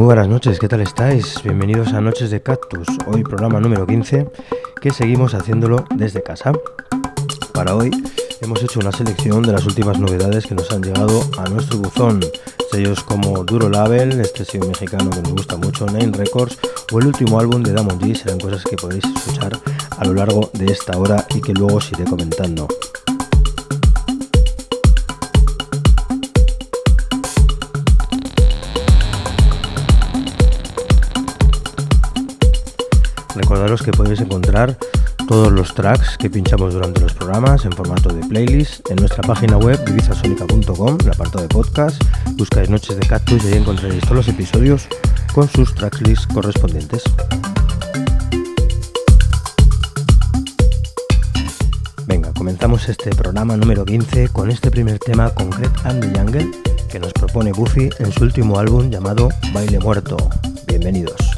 Muy buenas noches, ¿qué tal estáis? Bienvenidos a Noches de Cactus, hoy programa número 15, que seguimos haciéndolo desde casa. Para hoy hemos hecho una selección de las últimas novedades que nos han llegado a nuestro buzón, sellos como Duro Label, este sello mexicano que nos gusta mucho, Nine Records o el último álbum de Damon G, serán cosas que podéis escuchar a lo largo de esta hora y que luego os comentando. Recordaros que podéis encontrar todos los tracks que pinchamos durante los programas en formato de playlist en nuestra página web divisasonica.com, el apartado de podcast, buscáis Noches de Cactus y ahí encontraréis todos los episodios con sus tracklists correspondientes. Venga, comenzamos este programa número 15 con este primer tema Concrete and the Jungle que nos propone Buffy en su último álbum llamado Baile Muerto. Bienvenidos.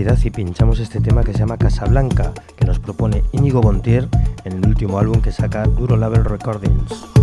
Y pinchamos este tema que se llama Casablanca, que nos propone Íñigo Bontier en el último álbum que saca Duro Label Recordings.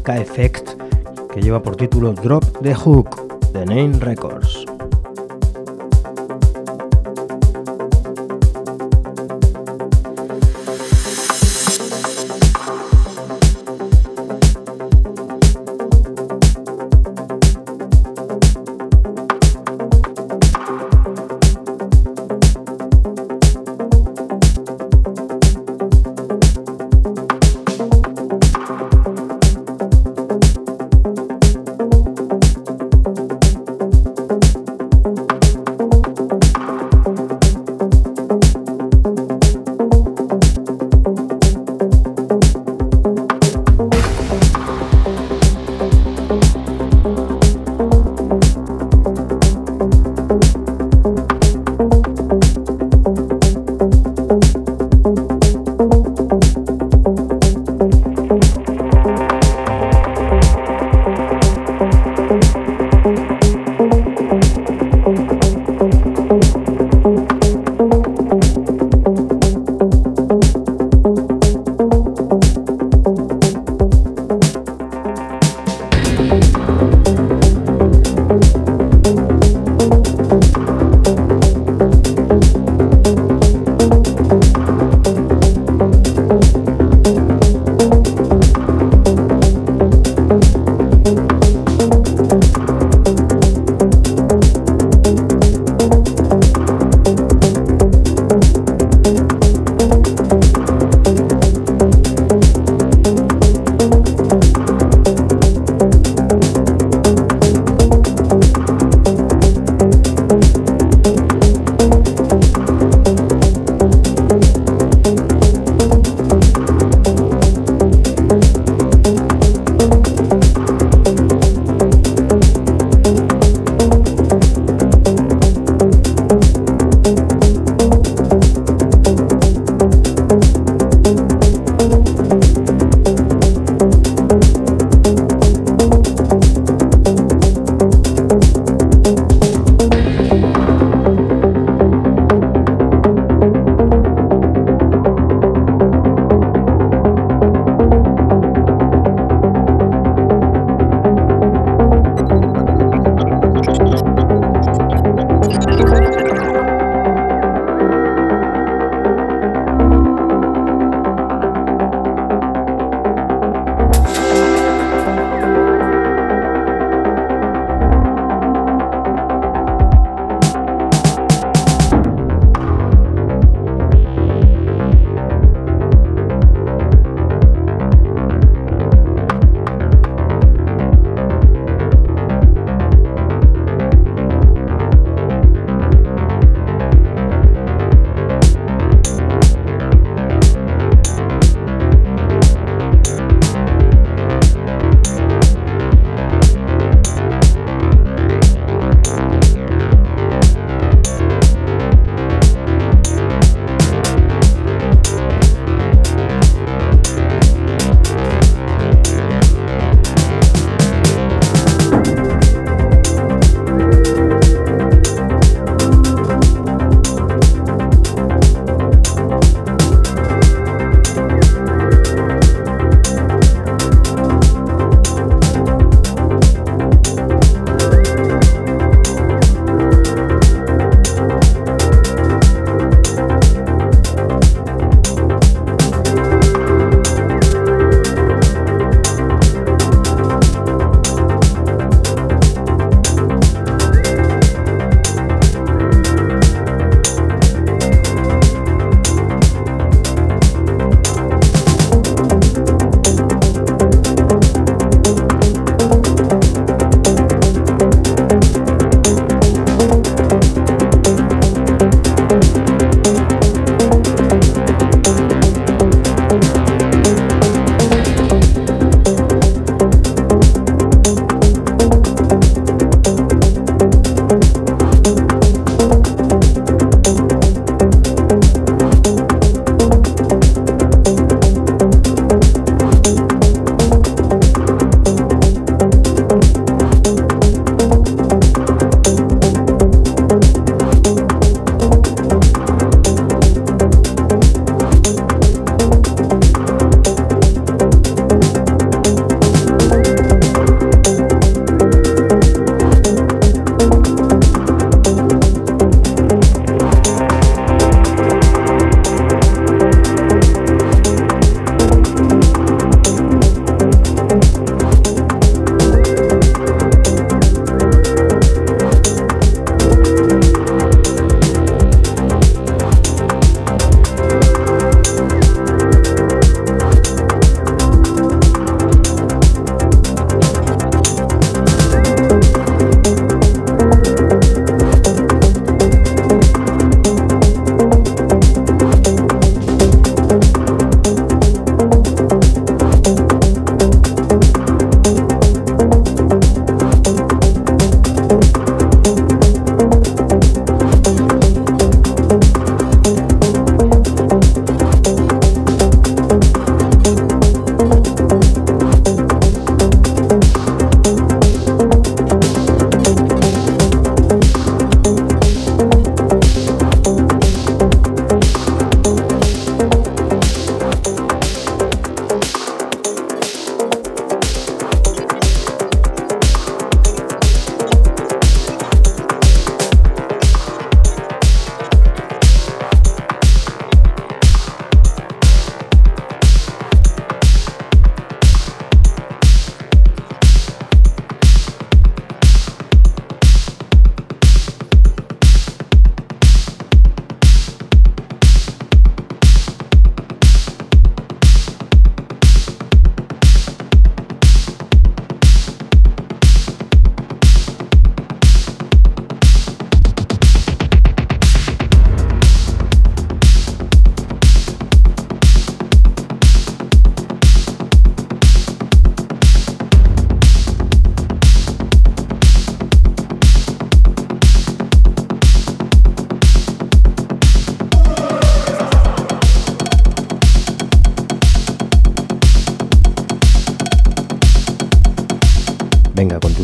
Remix de K-Effect que lleva por título Drop the Hook de Name Records.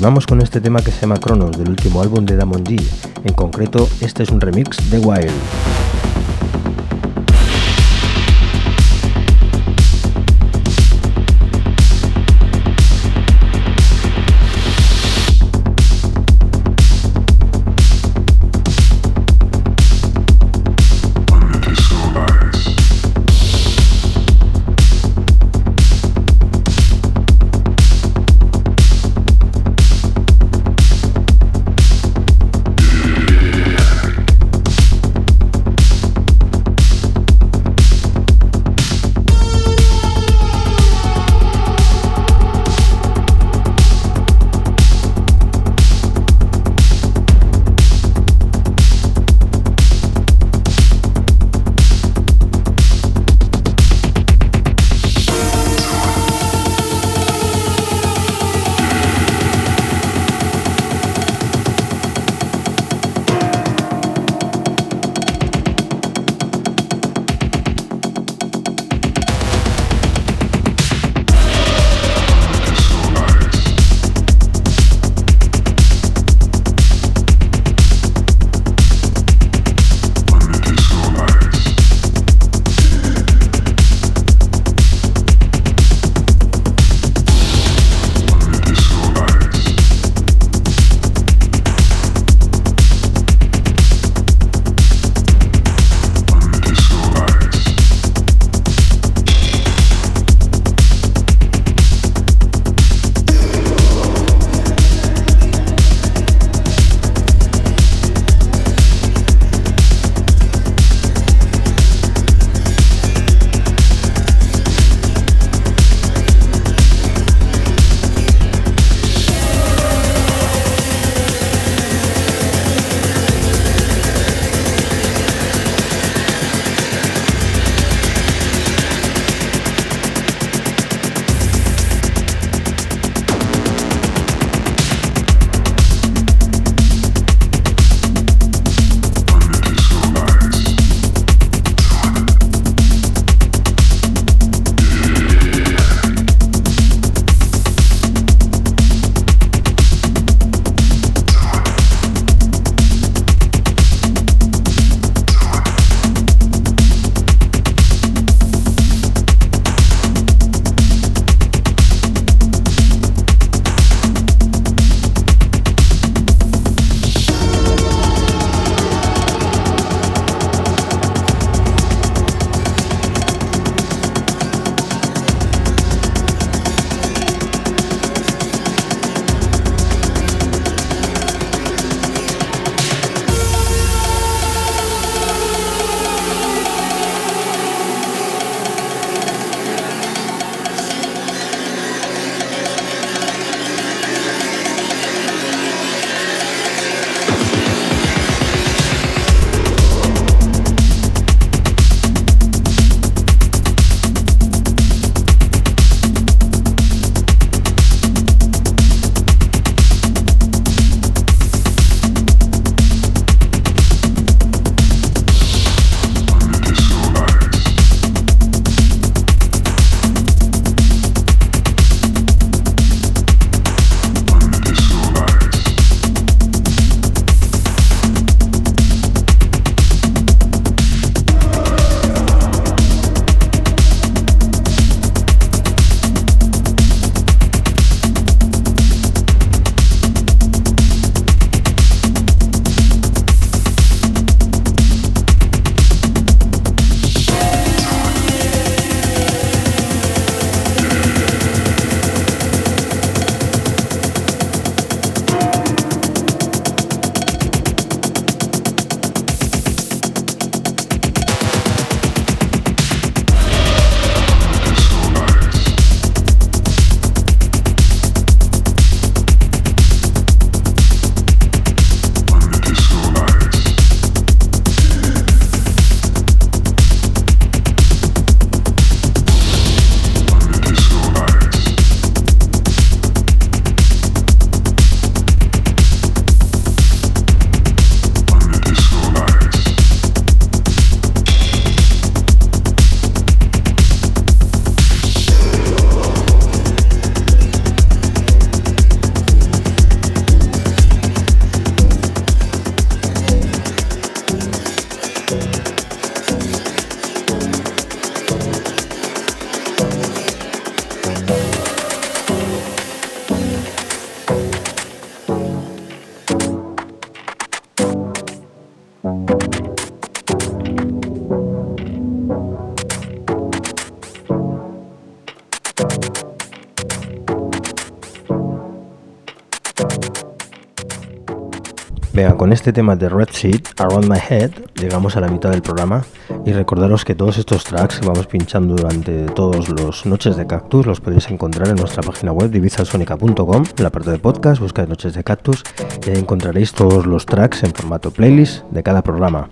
Continuamos con este tema que se llama Cronos del último álbum de Damon G. En concreto, este es un remix de Wild. Con este tema de Red Around My Head, llegamos a la mitad del programa y recordaros que todos estos tracks que vamos pinchando durante todos los Noches de Cactus los podéis encontrar en nuestra página web divisasonica.com, en la parte de podcast, buscad Noches de Cactus y ahí encontraréis todos los tracks en formato playlist de cada programa.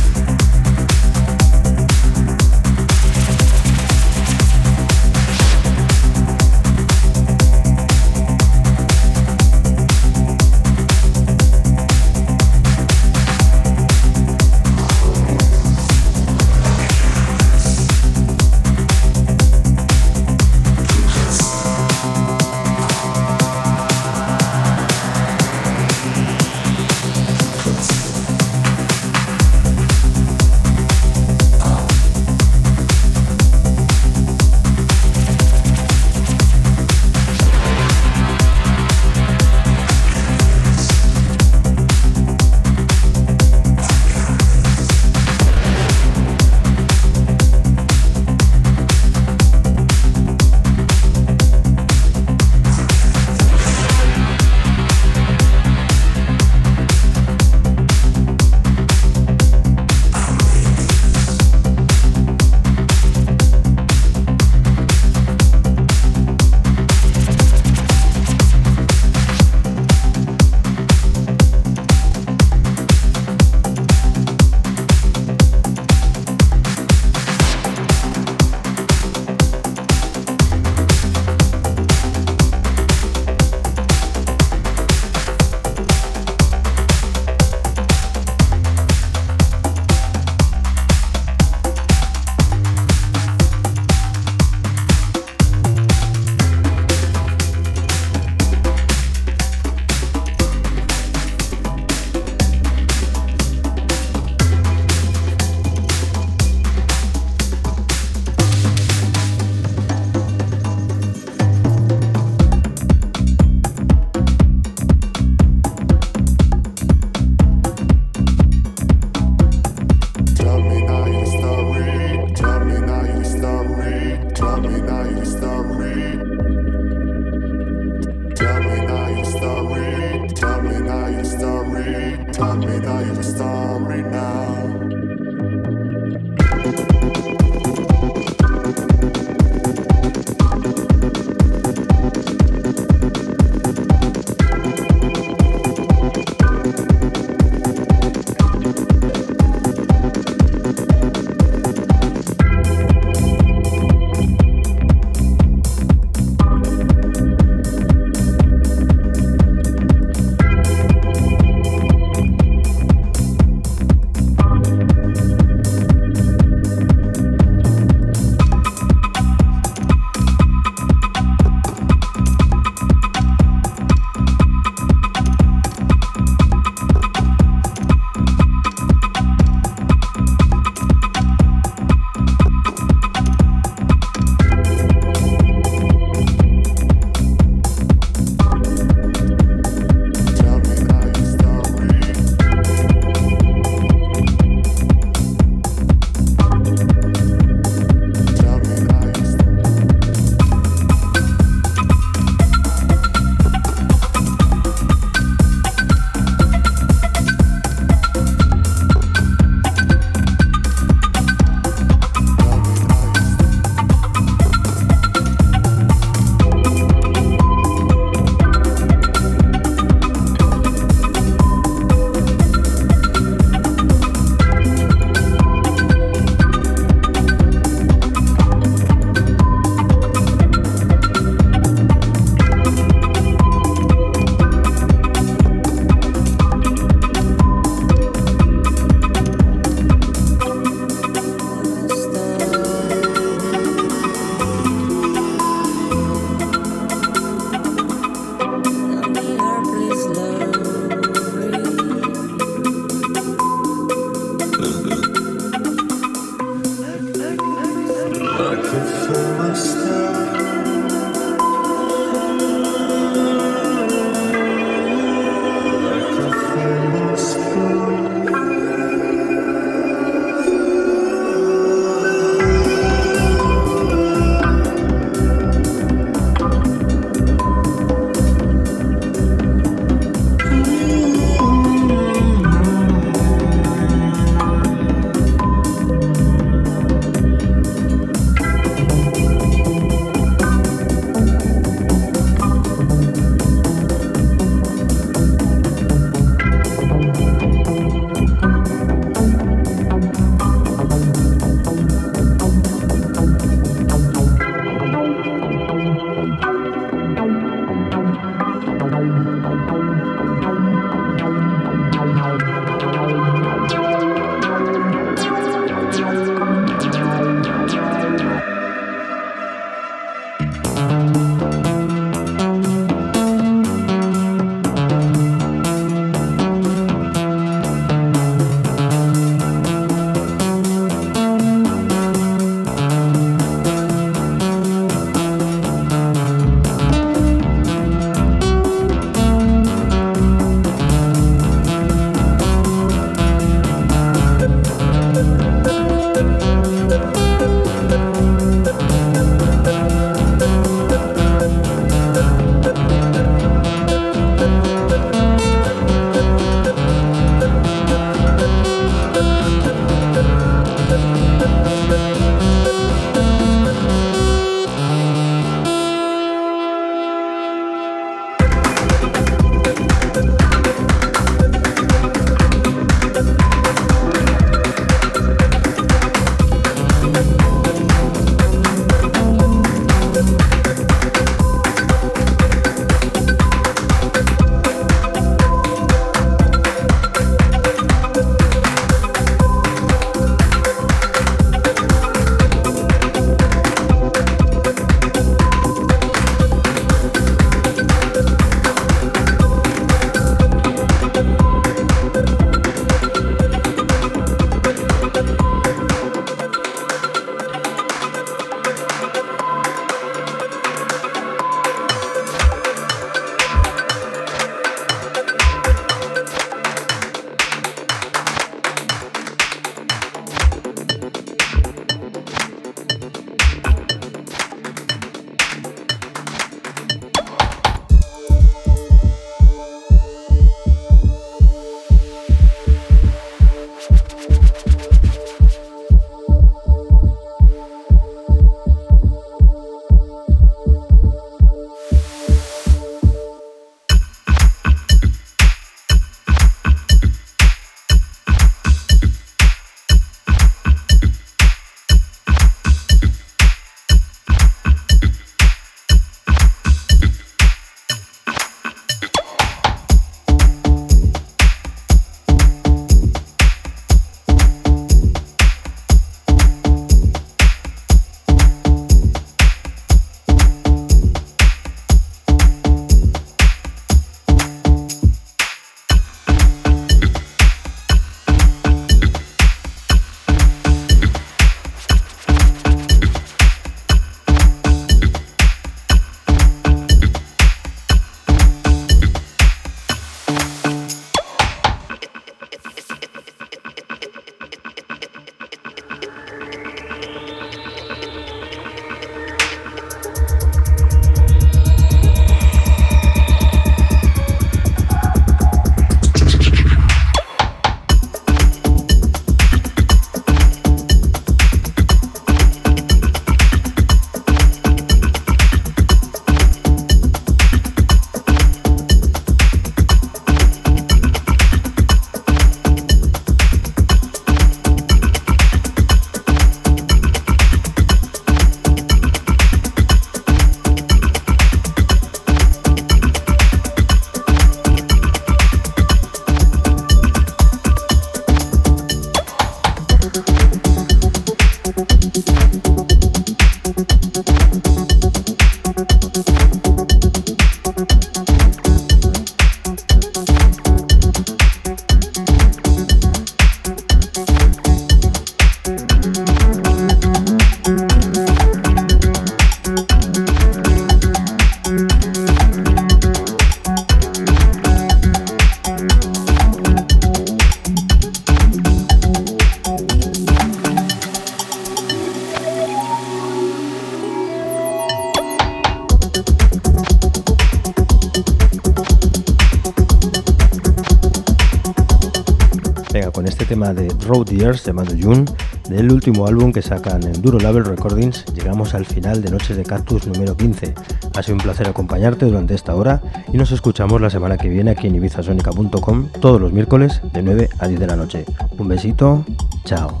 Years llamado June, del último álbum que sacan en Duro Label Recordings, llegamos al final de Noches de Cactus número 15. Ha sido un placer acompañarte durante esta hora y nos escuchamos la semana que viene aquí en ibizasonica.com todos los miércoles de 9 a 10 de la noche. Un besito, chao.